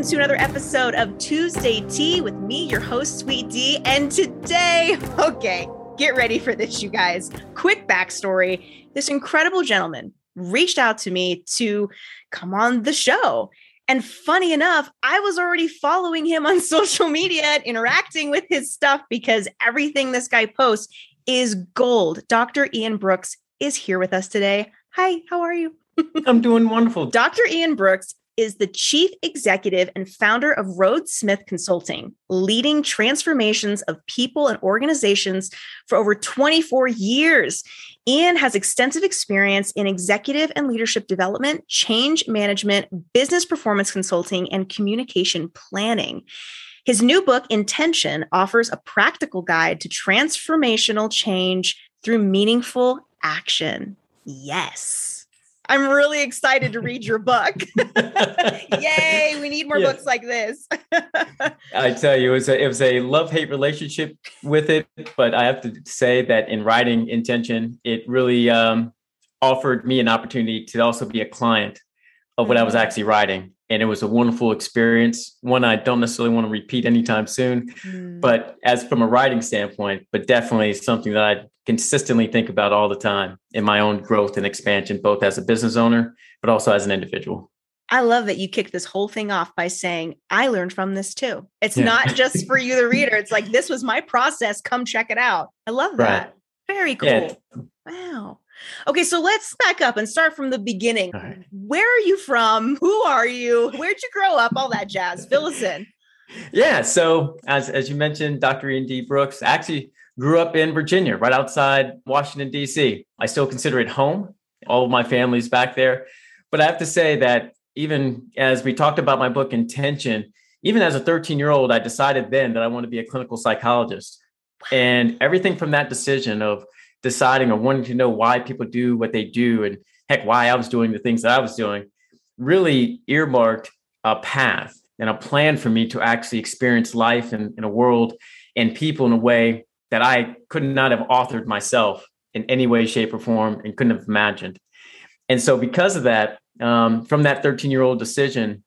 welcome to another episode of Tuesday Tea with me, your host, Sweet D. And today, okay, get ready for this, you guys. Quick backstory this incredible gentleman reached out to me to come on the show. And funny enough, I was already following him on social media and interacting with his stuff because everything this guy posts is gold. Dr. Ian Brooks is here with us today. Hi, how are you? I'm doing wonderful. Dr. Ian Brooks is the chief executive and founder of Rhodesmith Consulting, leading transformations of people and organizations for over 24 years. Ian has extensive experience in executive and leadership development, change management, business performance consulting, and communication planning. His new book, Intention, offers a practical guide to transformational change through meaningful action. Yes. I'm really excited to read your book. Yay, we need more yes. books like this. I tell you, it was a, it was a love hate relationship with it, but I have to say that in writing intention, it really um, offered me an opportunity to also be a client of what I was mm. actually writing. And it was a wonderful experience. One I don't necessarily want to repeat anytime soon, mm. but as from a writing standpoint, but definitely something that I consistently think about all the time in my own growth and expansion, both as a business owner, but also as an individual. I love that you kicked this whole thing off by saying, I learned from this too. It's yeah. not just for you, the reader. It's like, this was my process. Come check it out. I love that. Right. Very cool. Yeah. Wow. Okay, so let's back up and start from the beginning. Right. Where are you from? Who are you? Where'd you grow up? All that jazz. Fill us in. Yeah, so as as you mentioned, Dr. Ian D. Brooks actually grew up in Virginia, right outside Washington D.C. I still consider it home. All of my family's back there, but I have to say that even as we talked about my book Intention, even as a 13 year old, I decided then that I want to be a clinical psychologist, and everything from that decision of deciding or wanting to know why people do what they do and heck why I was doing the things that I was doing really earmarked a path and a plan for me to actually experience life in a world and people in a way that I could not have authored myself in any way, shape, or form and couldn't have imagined. And so, because of that, um, from that 13 year old decision,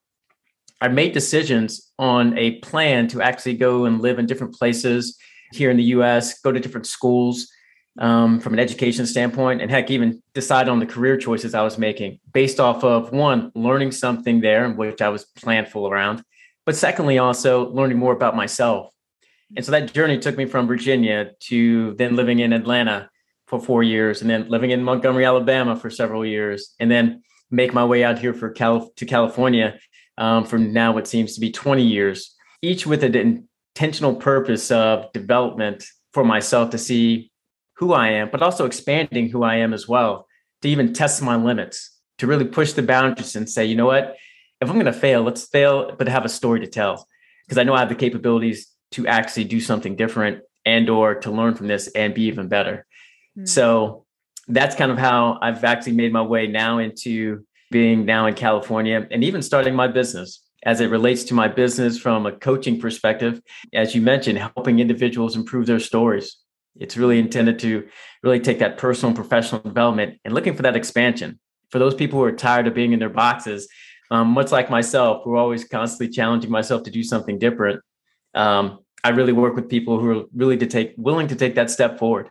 I made decisions on a plan to actually go and live in different places here in the US, go to different schools, um, from an education standpoint, and heck, even decide on the career choices I was making based off of one, learning something there, which I was planful around, but secondly, also learning more about myself. And so that journey took me from Virginia to then living in Atlanta for four years, and then living in Montgomery, Alabama for several years, and then make my way out here for Cal- to California um, for now what seems to be 20 years, each with an intentional purpose of development for myself to see who I am, but also expanding who I am as well to even test my limits, to really push the boundaries and say, you know what, if I'm going to fail, let's fail, but have a story to tell. Because I know I have the capabilities to actually do something different and or to learn from this and be even better. Mm-hmm. So that's kind of how I've actually made my way now into being now in California and even starting my business as it relates to my business from a coaching perspective. As you mentioned, helping individuals improve their stories, it's really intended to really take that personal and professional development and looking for that expansion. For those people who are tired of being in their boxes, um, much like myself, who are always constantly challenging myself to do something different, um, I really work with people who are really to take willing to take that step forward.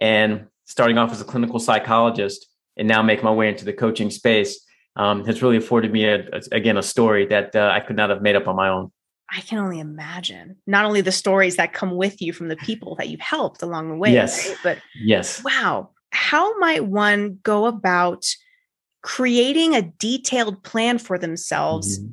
And starting off as a clinical psychologist and now make my way into the coaching space um, has really afforded me a, a, again a story that uh, I could not have made up on my own. I can only imagine not only the stories that come with you from the people that you've helped along the way, yes. Right? but yes, wow, how might one go about creating a detailed plan for themselves mm-hmm.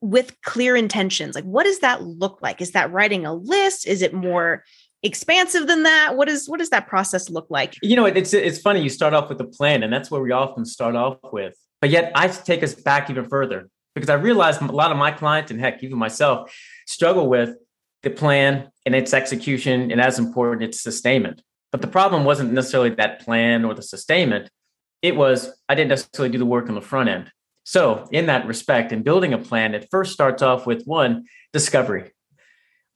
with clear intentions? Like, what does that look like? Is that writing a list? Is it more expansive than that? What is what does that process look like? You know, it's it's funny. You start off with a plan, and that's where we often start off with. But yet, I take us back even further because I realized a lot of my clients and heck, even myself struggle with the plan and its execution, and as important, its sustainment. But the problem wasn't necessarily that plan or the sustainment. It was I didn't necessarily do the work on the front end. So, in that respect, in building a plan, it first starts off with one discovery.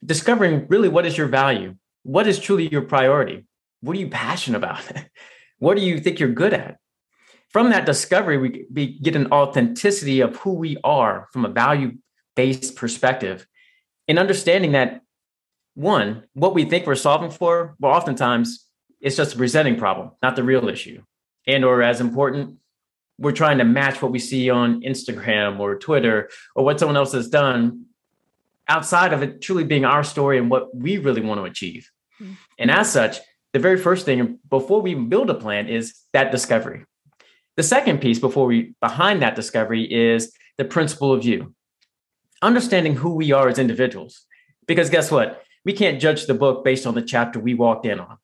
Discovering really what is your value? What is truly your priority? What are you passionate about? what do you think you're good at? From that discovery, we, we get an authenticity of who we are from a value based perspective in understanding that one, what we think we're solving for, well, oftentimes it's just a presenting problem, not the real issue. And or as important, we're trying to match what we see on Instagram or Twitter or what someone else has done outside of it truly being our story and what we really want to achieve. Mm-hmm. And as such, the very first thing before we build a plan is that discovery. The second piece before we behind that discovery is the principle of you. Understanding who we are as individuals. Because guess what? We can't judge the book based on the chapter we walked in on.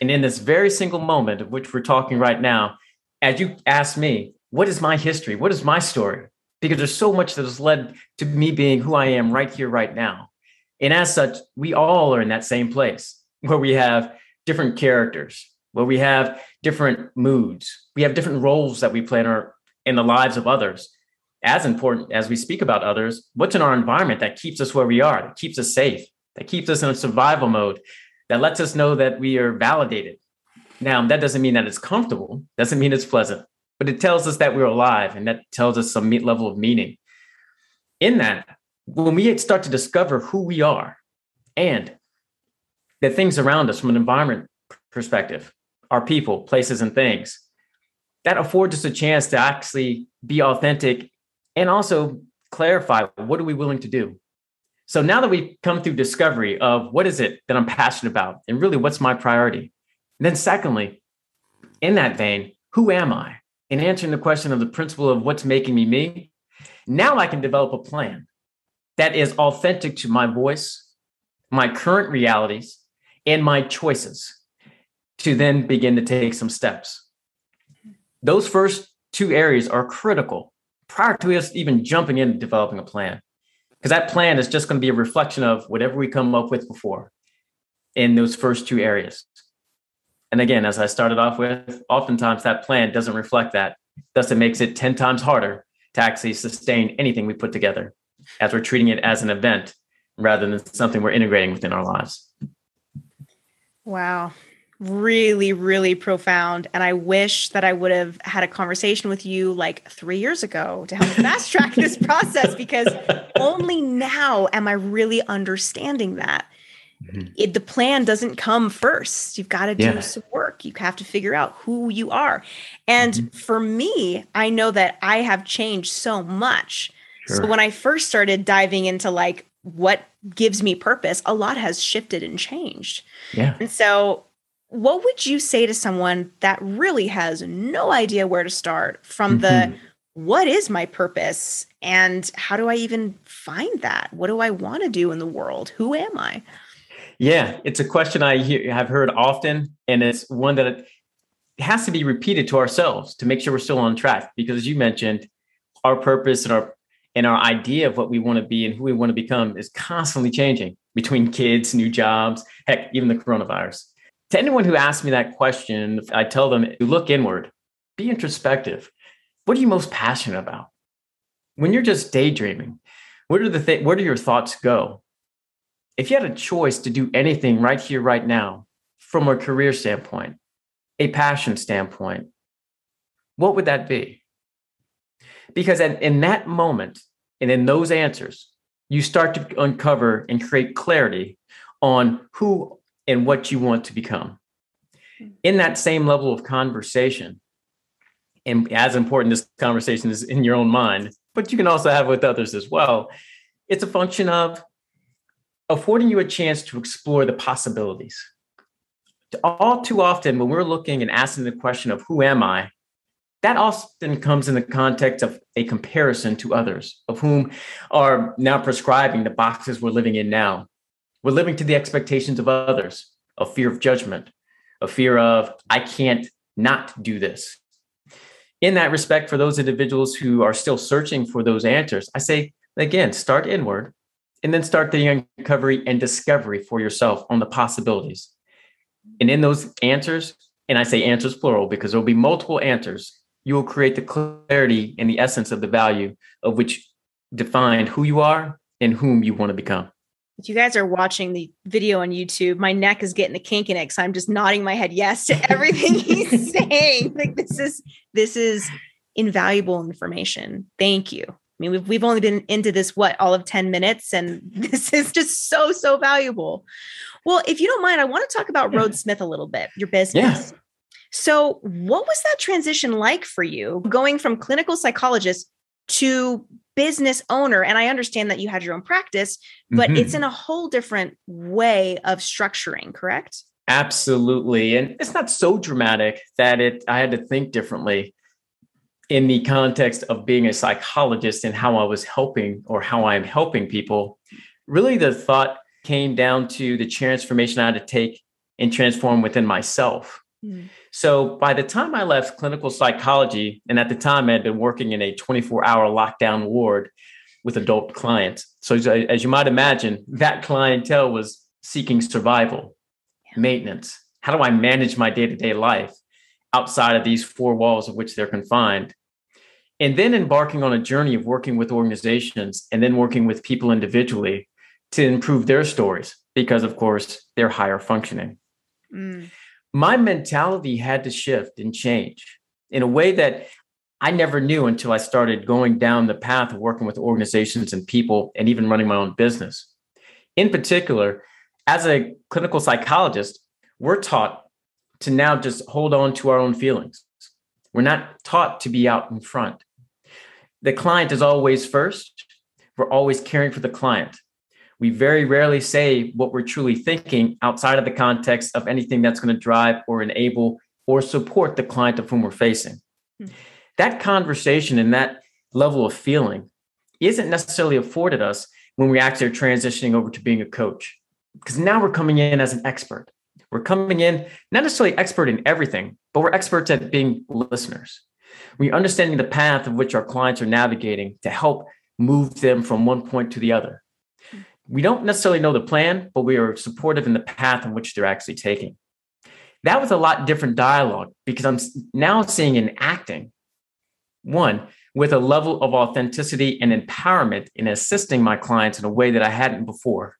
And in this very single moment of which we're talking right now, as you ask me, what is my history? What is my story? Because there's so much that has led to me being who I am right here, right now. And as such, we all are in that same place where we have different characters, where we have different moods, we have different roles that we play in our in the lives of others. As important as we speak about others, what's in our environment that keeps us where we are, that keeps us safe, that keeps us in a survival mode, that lets us know that we are validated. Now, that doesn't mean that it's comfortable, doesn't mean it's pleasant, but it tells us that we're alive and that tells us some level of meaning. In that, when we start to discover who we are and the things around us from an environment perspective, our people, places, and things, that affords us a chance to actually be authentic and also clarify what are we willing to do so now that we've come through discovery of what is it that I'm passionate about and really what's my priority. And then secondly, in that vein, who am I? In answering the question of the principle of what's making me me, now I can develop a plan that is authentic to my voice, my current realities, and my choices to then begin to take some steps. Those first two areas are critical prior to us even jumping into developing a plan because that plan is just going to be a reflection of whatever we come up with before in those first two areas. And again, as I started off with, oftentimes that plan doesn't reflect that. Thus, it makes it 10 times harder to actually sustain anything we put together as we're treating it as an event rather than something we're integrating within our lives. Wow really, really profound. And I wish that I would have had a conversation with you like three years ago to help fast track this process because only now am I really understanding that. Mm-hmm. It, the plan doesn't come first. You've got to do yeah. some work. You have to figure out who you are. And mm-hmm. for me, I know that I have changed so much. Sure. So when I first started diving into like what gives me purpose, a lot has shifted and changed. Yeah. And so what would you say to someone that really has no idea where to start from mm-hmm. the what is my purpose and how do I even find that? What do I want to do in the world? Who am I? Yeah, it's a question I hear, have heard often, and it's one that it has to be repeated to ourselves to make sure we're still on track. Because as you mentioned, our purpose and our and our idea of what we want to be and who we want to become is constantly changing between kids, new jobs, heck, even the coronavirus. To anyone who asks me that question, I tell them look inward, be introspective. What are you most passionate about? When you're just daydreaming, where do the th- where do your thoughts go? If you had a choice to do anything right here, right now, from a career standpoint, a passion standpoint, what would that be? Because in that moment and in those answers, you start to uncover and create clarity on who and what you want to become. In that same level of conversation, and as important this conversation is in your own mind, but you can also have with others as well, it's a function of affording you a chance to explore the possibilities. All too often, when we're looking and asking the question of who am I, that often comes in the context of a comparison to others, of whom are now prescribing the boxes we're living in now. We're living to the expectations of others, a fear of judgment, a fear of, I can't not do this. In that respect, for those individuals who are still searching for those answers, I say, again, start inward and then start the uncovery and discovery for yourself on the possibilities. And in those answers, and I say answers plural because there'll be multiple answers, you will create the clarity and the essence of the value of which define who you are and whom you want to become if you guys are watching the video on YouTube, my neck is getting a kink in it because I'm just nodding my head yes to everything he's saying. Like this is this is invaluable information. Thank you. I mean, we've, we've only been into this, what, all of 10 minutes, and this is just so, so valuable. Well, if you don't mind, I want to talk about Rhodesmith a little bit, your business. Yeah. So, what was that transition like for you going from clinical psychologist to business owner? And I understand that you had your own practice, but mm-hmm. it's in a whole different way of structuring, correct? Absolutely. And it's not so dramatic that it I had to think differently in the context of being a psychologist and how I was helping or how I'm helping people. Really the thought came down to the transformation I had to take and transform within myself. Mm. So by the time I left clinical psychology, and at the time I had been working in a 24 hour lockdown ward with adult clients. So as you might imagine, that clientele was seeking survival, yeah. maintenance. How do I manage my day to day life outside of these four walls of which they're confined? And then embarking on a journey of working with organizations and then working with people individually to improve their stories because, of course, they're higher functioning. Mm. My mentality had to shift and change in a way that I never knew until I started going down the path of working with organizations and people and even running my own business. In particular, as a clinical psychologist, we're taught to now just hold on to our own feelings. We're not taught to be out in front. The client is always first. We're always caring for the client we very rarely say what we're truly thinking outside of the context of anything that's going to drive or enable or support the client of whom we're facing. Mm-hmm. That conversation and that level of feeling isn't necessarily afforded us when we actually are transitioning over to being a coach. Because now we're coming in as an expert. We're coming in not necessarily expert in everything, but we're experts at being listeners. We're understanding the path of which our clients are navigating to help move them from one point to the other we don't necessarily know the plan, but we are supportive in the path in which they're actually taking. That was a lot different dialogue because I'm now seeing in acting, one, with a level of authenticity and empowerment in assisting my clients in a way that I hadn't before.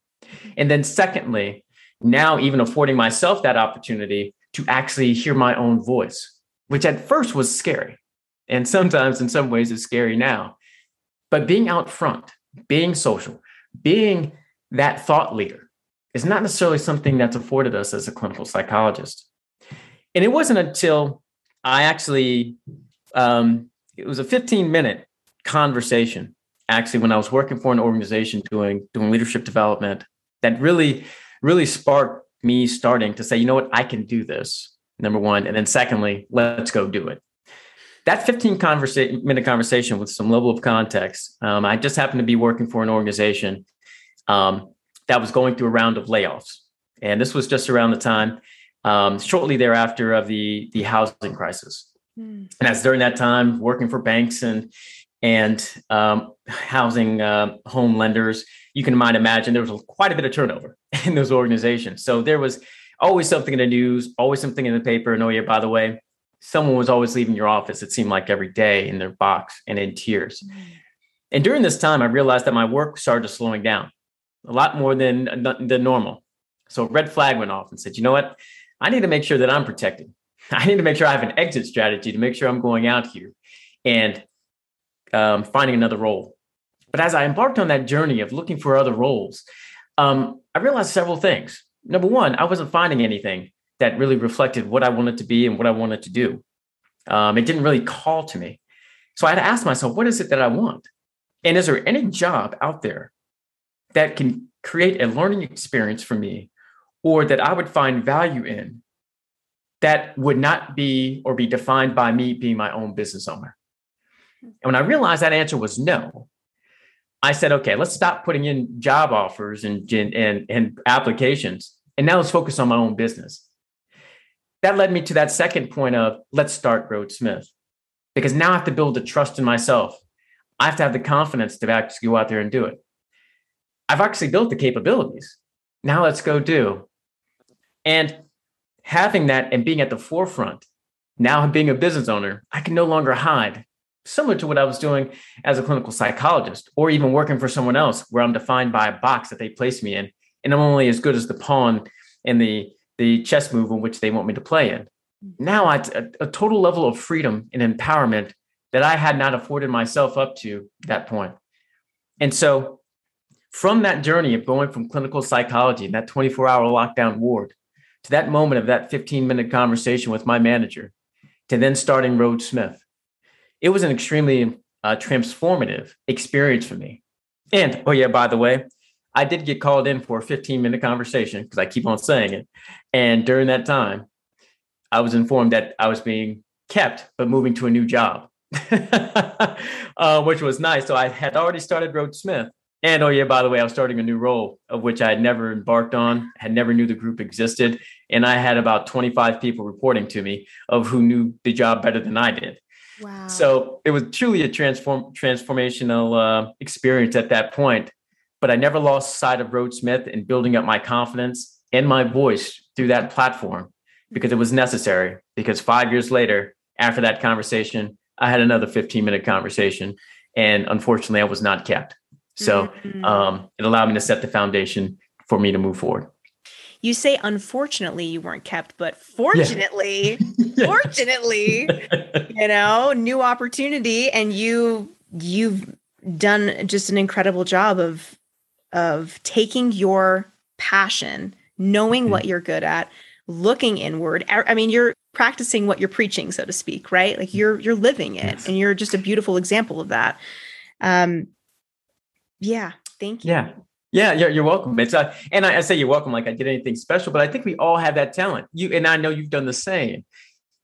And then, secondly, now even affording myself that opportunity to actually hear my own voice, which at first was scary. And sometimes, in some ways, is scary now. But being out front, being social, being that thought leader is not necessarily something that's afforded us as a clinical psychologist. And it wasn't until I actually, um, it was a 15 minute conversation actually when I was working for an organization doing doing leadership development that really really sparked me starting to say, you know what, I can do this. Number one, and then secondly, let's go do it. That 15 conversa- minute conversation with some level of context. Um, I just happened to be working for an organization um, that was going through a round of layoffs. And this was just around the time, um, shortly thereafter, of the, the housing crisis. Mm. And as during that time, working for banks and and um, housing uh, home lenders, you can might imagine there was quite a bit of turnover in those organizations. So there was always something in the news, always something in the paper. And oh yeah, by the way, someone was always leaving your office. It seemed like every day in their box and in tears. Mm. And during this time, I realized that my work started slowing down a lot more than than normal. So red flag went off and said, you know what? I need to make sure that I'm protected. I need to make sure I have an exit strategy to make sure I'm going out here and um, finding another role. But as I embarked on that journey of looking for other roles, um, I realized several things. Number one, I wasn't finding anything that really reflected what I wanted to be and what I wanted to do. Um, it didn't really call to me. So I had to ask myself, what is it that I want? And is there any job out there that can create a learning experience for me or that I would find value in that would not be or be defined by me being my own business owner. And when I realized that answer was no, I said, okay, let's stop putting in job offers and, and, and applications. And now let's focus on my own business. That led me to that second point of let's start Rhodesmith. Because now I have to build the trust in myself. I have to have the confidence to actually go out there and do it. I've actually built the capabilities. Now let's go do. And having that and being at the forefront, now being a business owner, I can no longer hide. Similar to what I was doing as a clinical psychologist, or even working for someone else where I'm defined by a box that they place me in. And I'm only as good as the pawn in the, the chess move in which they want me to play in. Now, I, a total level of freedom and empowerment that I had not afforded myself up to that point. And so from that journey of going from clinical psychology, in that 24 hour lockdown ward, to that moment of that 15 minute conversation with my manager, to then starting Rhodesmith, it was an extremely uh, transformative experience for me. And oh, yeah, by the way, I did get called in for a 15 minute conversation because I keep on saying it. And during that time, I was informed that I was being kept, but moving to a new job, uh, which was nice. So I had already started Rhodesmith. And oh yeah, by the way, I was starting a new role of which I had never embarked on, had never knew the group existed, and I had about 25 people reporting to me of who knew the job better than I did. Wow. So it was truly a transform transformational uh, experience at that point. But I never lost sight of Rhodesmith and building up my confidence and my voice through that platform because it was necessary. Because five years later, after that conversation, I had another 15 minute conversation, and unfortunately, I was not kept. So mm-hmm. um, it allowed me to set the foundation for me to move forward. You say unfortunately you weren't kept, but fortunately, yeah. fortunately, you know, new opportunity and you you've done just an incredible job of of taking your passion, knowing mm-hmm. what you're good at, looking inward. I mean, you're practicing what you're preaching, so to speak, right? Like you're you're living it yes. and you're just a beautiful example of that. Um yeah, thank you. Yeah. Yeah, you're, you're welcome. It's uh, and I, I say you're welcome like I did anything special, but I think we all have that talent. You and I know you've done the same.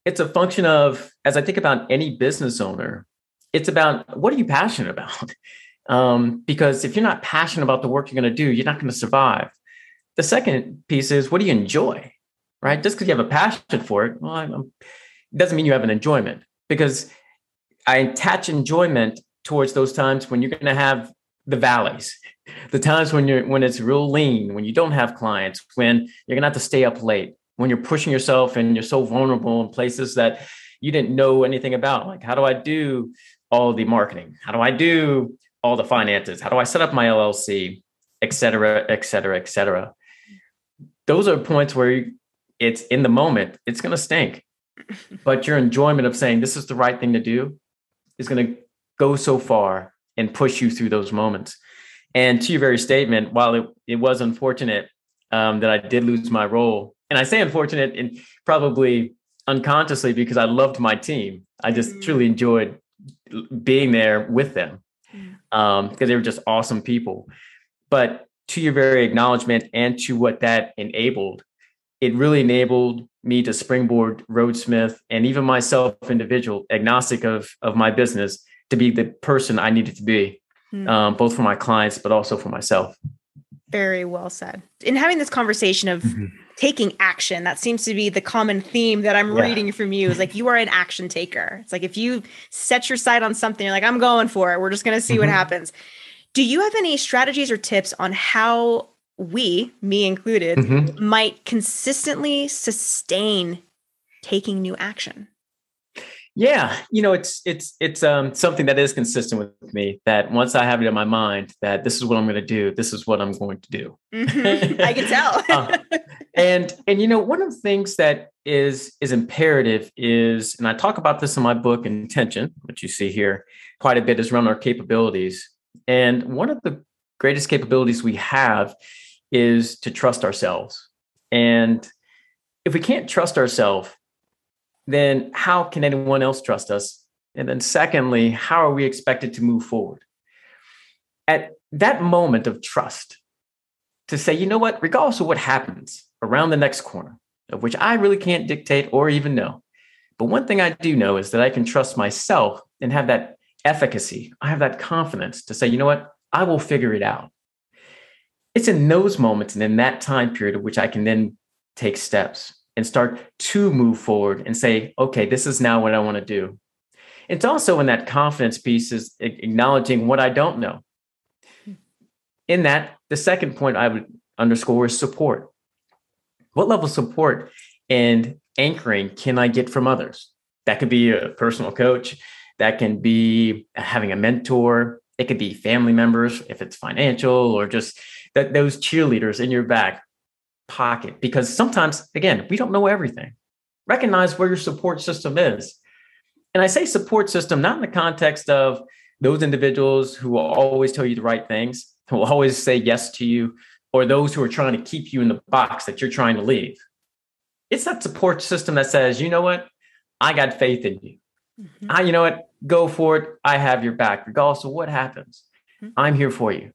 It's a function of as I think about any business owner, it's about what are you passionate about? Um, because if you're not passionate about the work you're going to do, you're not going to survive. The second piece is what do you enjoy? Right? Just because you have a passion for it, well, I'm, it doesn't mean you have an enjoyment. Because I attach enjoyment towards those times when you're going to have the valleys. The times when you're when it's real lean when you don't have clients when you're gonna have to stay up late when you're pushing yourself and you're so vulnerable in places that you didn't know anything about. Like how do i do all the marketing? How do i do all the finances? How do i set up my llc et cetera et cetera et cetera. Those are points where it's in the moment it's going to stink. But your enjoyment of saying this is the right thing to do is going to go so far and push you through those moments. And to your very statement, while it, it was unfortunate um, that I did lose my role, and I say unfortunate and probably unconsciously because I loved my team. I just mm-hmm. truly enjoyed being there with them um, because they were just awesome people. But to your very acknowledgement and to what that enabled, it really enabled me to springboard Rhodesmith and even myself, individual, agnostic of of my business, to be the person I needed to be, mm. um, both for my clients, but also for myself. Very well said. In having this conversation of mm-hmm. taking action, that seems to be the common theme that I'm yeah. reading from you is like you are an action taker. It's like if you set your sight on something, you're like, I'm going for it. We're just going to see mm-hmm. what happens. Do you have any strategies or tips on how we, me included, mm-hmm. might consistently sustain taking new action? Yeah, you know, it's it's it's um, something that is consistent with me. That once I have it in my mind that this is what I'm going to do, this is what I'm going to do. Mm-hmm. I can tell. uh, and and you know, one of the things that is is imperative is, and I talk about this in my book Intention, which you see here quite a bit, is around our capabilities. And one of the greatest capabilities we have is to trust ourselves. And if we can't trust ourselves then how can anyone else trust us? And then, secondly, how are we expected to move forward? At that moment of trust, to say, you know what, regardless of what happens around the next corner, of which I really can't dictate or even know. But one thing I do know is that I can trust myself and have that efficacy. I have that confidence to say, you know what, I will figure it out. It's in those moments and in that time period of which I can then take steps and start to move forward and say, okay, this is now what I want to do. It's also in that confidence piece is acknowledging what I don't know. Hmm. In that, the second point I would underscore is support. What level of support and anchoring can I get from others? That could be a personal coach, that can be having a mentor, it could be family members if it's financial or just that those cheerleaders in your back pocket because sometimes, again, we don't know everything. Recognize where your support system is. And I say support system, not in the context of those individuals who will always tell you the right things, who will always say yes to you, or those who are trying to keep you in the box that you're trying to leave. It's that support system that says, you know what? I got faith in you. Mm-hmm. I, you know what? Go for it. I have your back, regardless of what happens. Mm-hmm. I'm here for you.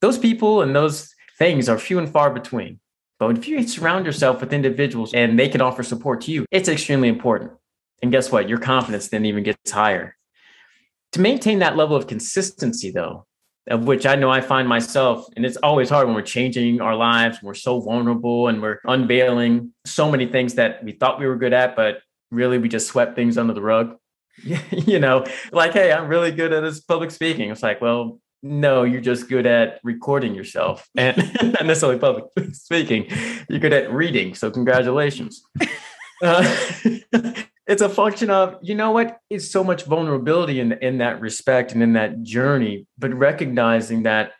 Those people and those things are few and far between. But if you surround yourself with individuals and they can offer support to you, it's extremely important. And guess what? Your confidence then even gets higher. To maintain that level of consistency, though, of which I know I find myself, and it's always hard when we're changing our lives, we're so vulnerable and we're unveiling so many things that we thought we were good at, but really we just swept things under the rug. you know, like, hey, I'm really good at this public speaking. It's like, well, no, you're just good at recording yourself and not necessarily public speaking. You're good at reading. So, congratulations. Uh, it's a function of, you know what, is so much vulnerability in, in that respect and in that journey, but recognizing that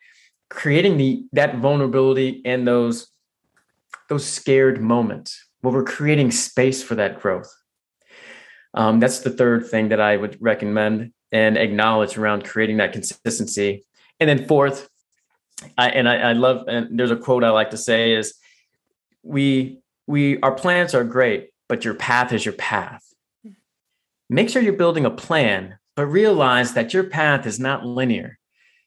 creating the that vulnerability and those those scared moments where we're creating space for that growth. Um, that's the third thing that I would recommend and acknowledge around creating that consistency and then fourth, I, and I, I love, and there's a quote I like to say is, we we our plans are great, but your path is your path. Make sure you're building a plan, but realize that your path is not linear.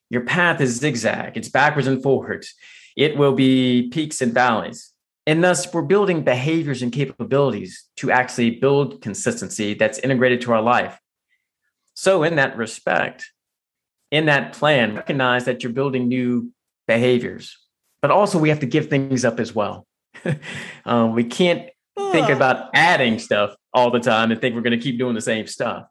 Your path is zigzag. It's backwards and forwards. It will be peaks and valleys. And thus, we're building behaviors and capabilities to actually build consistency that's integrated to our life. So, in that respect, in that plan, recognize that you're building new behaviors, but also we have to give things up as well. um, we can't think about adding stuff all the time and think we're going to keep doing the same stuff.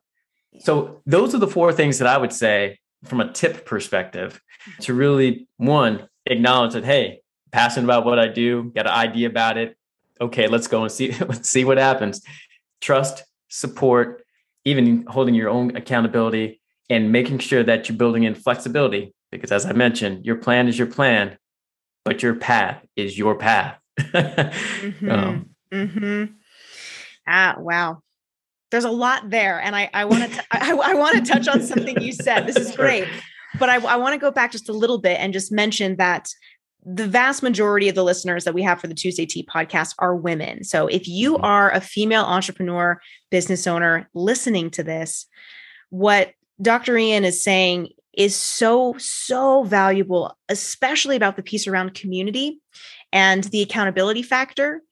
So, those are the four things that I would say from a tip perspective to really one, acknowledge that, hey, passionate about what I do, got an idea about it. Okay, let's go and see, let's see what happens. Trust, support, even holding your own accountability and making sure that you're building in flexibility because as i mentioned your plan is your plan but your path is your path mm-hmm. Um, mm-hmm. ah wow there's a lot there and i i want to I, I want to touch on something you said this is great but i, I want to go back just a little bit and just mention that the vast majority of the listeners that we have for the Tuesday Tea podcast are women. So if you mm-hmm. are a female entrepreneur, business owner listening to this, what Dr. Ian is saying is so, so valuable, especially about the piece around community and the accountability factor.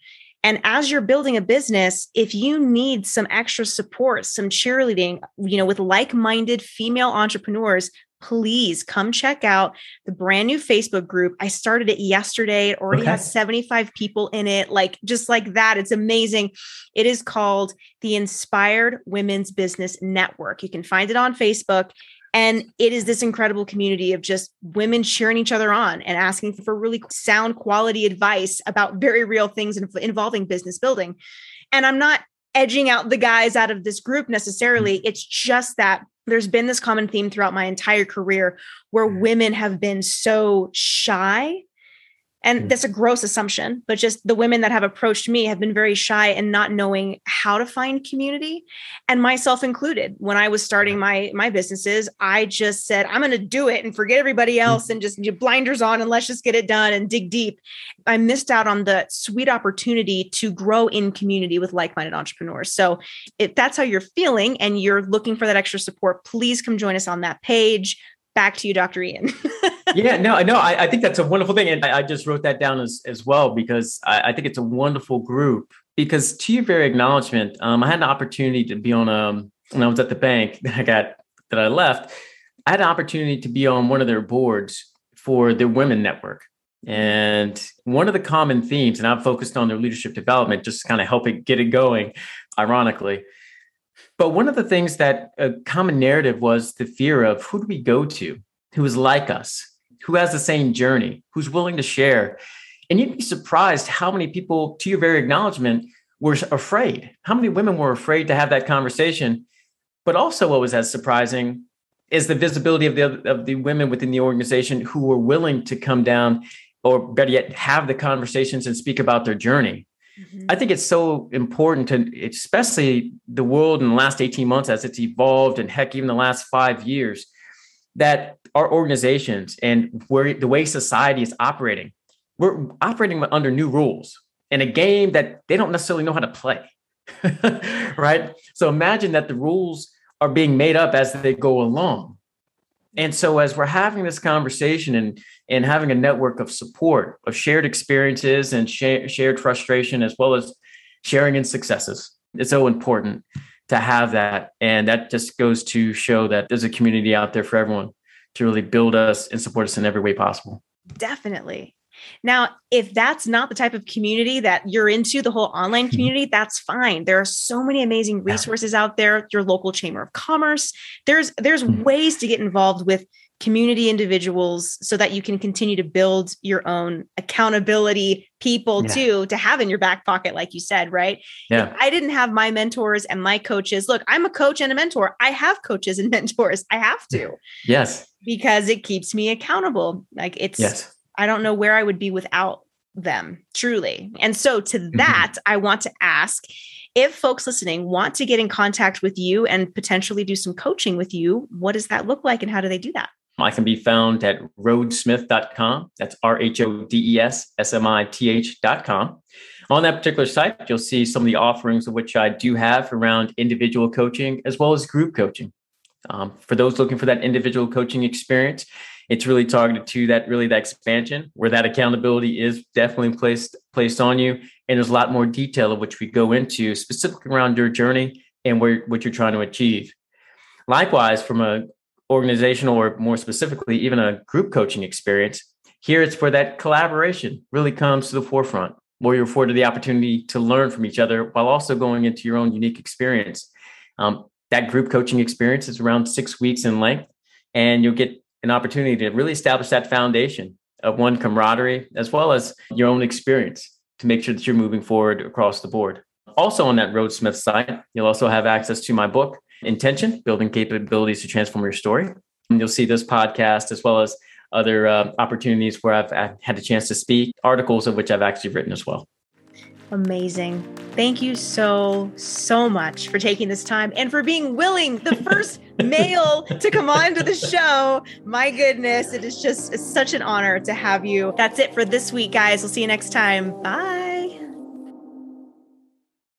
And as you're building a business, if you need some extra support, some cheerleading, you know, with like-minded female entrepreneurs, please come check out the brand new Facebook group. I started it yesterday. It already okay. has 75 people in it. Like just like that. It's amazing. It is called the Inspired Women's Business Network. You can find it on Facebook. And it is this incredible community of just women cheering each other on and asking for really sound quality advice about very real things involving business building. And I'm not edging out the guys out of this group necessarily. Mm. It's just that there's been this common theme throughout my entire career where mm. women have been so shy and mm. that's a gross assumption but just the women that have approached me have been very shy and not knowing how to find community and myself included when i was starting my my businesses i just said i'm going to do it and forget everybody mm. else and just blinders on and let's just get it done and dig deep i missed out on the sweet opportunity to grow in community with like-minded entrepreneurs so if that's how you're feeling and you're looking for that extra support please come join us on that page back to you, Dr. Ian. yeah, no, no, I, I, think that's a wonderful thing. And I, I, just wrote that down as, as well because I, I, think it's a wonderful group. Because to your very acknowledgement, um, I had an opportunity to be on a, um, when I was at the bank that I got, that I left, I had an opportunity to be on one of their boards for the Women Network. And one of the common themes, and I've focused on their leadership development, just kind of help it get it going, ironically, but one of the things that a common narrative was the fear of who do we go to who is like us, who has the same journey, who's willing to share. And you'd be surprised how many people, to your very acknowledgement, were afraid. How many women were afraid to have that conversation? But also, what was as surprising is the visibility of the of the women within the organization who were willing to come down, or better yet, have the conversations and speak about their journey. Mm-hmm. I think it's so important to, especially the world in the last 18 months as it's evolved, and heck, even the last five years, that our organizations and where the way society is operating, we're operating under new rules in a game that they don't necessarily know how to play. right? So imagine that the rules are being made up as they go along. And so as we're having this conversation and and having a network of support, of shared experiences and sh- shared frustration as well as sharing in successes, it's so important to have that and that just goes to show that there's a community out there for everyone to really build us and support us in every way possible. Definitely. Now, if that's not the type of community that you're into, the whole online mm-hmm. community, that's fine. There are so many amazing resources out there, your local chamber of commerce. There's there's mm-hmm. ways to get involved with community individuals so that you can continue to build your own accountability people yeah. too to have in your back pocket like you said right yeah i didn't have my mentors and my coaches look i'm a coach and a mentor i have coaches and mentors i have to yes because it keeps me accountable like it's yes I don't know where I would be without them, truly. And so, to mm-hmm. that. I want to ask if folks listening want to get in contact with you and potentially do some coaching with you, what does that look like and how do they do that? I can be found at rhodesmith.com. That's R H O D E S S M I T H.com. On that particular site, you'll see some of the offerings of which I do have around individual coaching as well as group coaching. Um, for those looking for that individual coaching experience, it's really targeted to that really that expansion where that accountability is definitely placed placed on you and there's a lot more detail of which we go into specifically around your journey and where what you're trying to achieve likewise from a organizational or more specifically even a group coaching experience here it's where that collaboration really comes to the forefront where you're afforded the opportunity to learn from each other while also going into your own unique experience um, that group coaching experience is around six weeks in length and you'll get an opportunity to really establish that foundation of one camaraderie as well as your own experience to make sure that you're moving forward across the board. Also on that Rhodesmith site, you'll also have access to my book, Intention, Building Capabilities to Transform Your Story. And you'll see this podcast as well as other uh, opportunities where I've, I've had a chance to speak, articles of which I've actually written as well. Amazing. Thank you so, so much for taking this time and for being willing, the first male to come on to the show. My goodness, it is just such an honor to have you. That's it for this week, guys. We'll see you next time. Bye.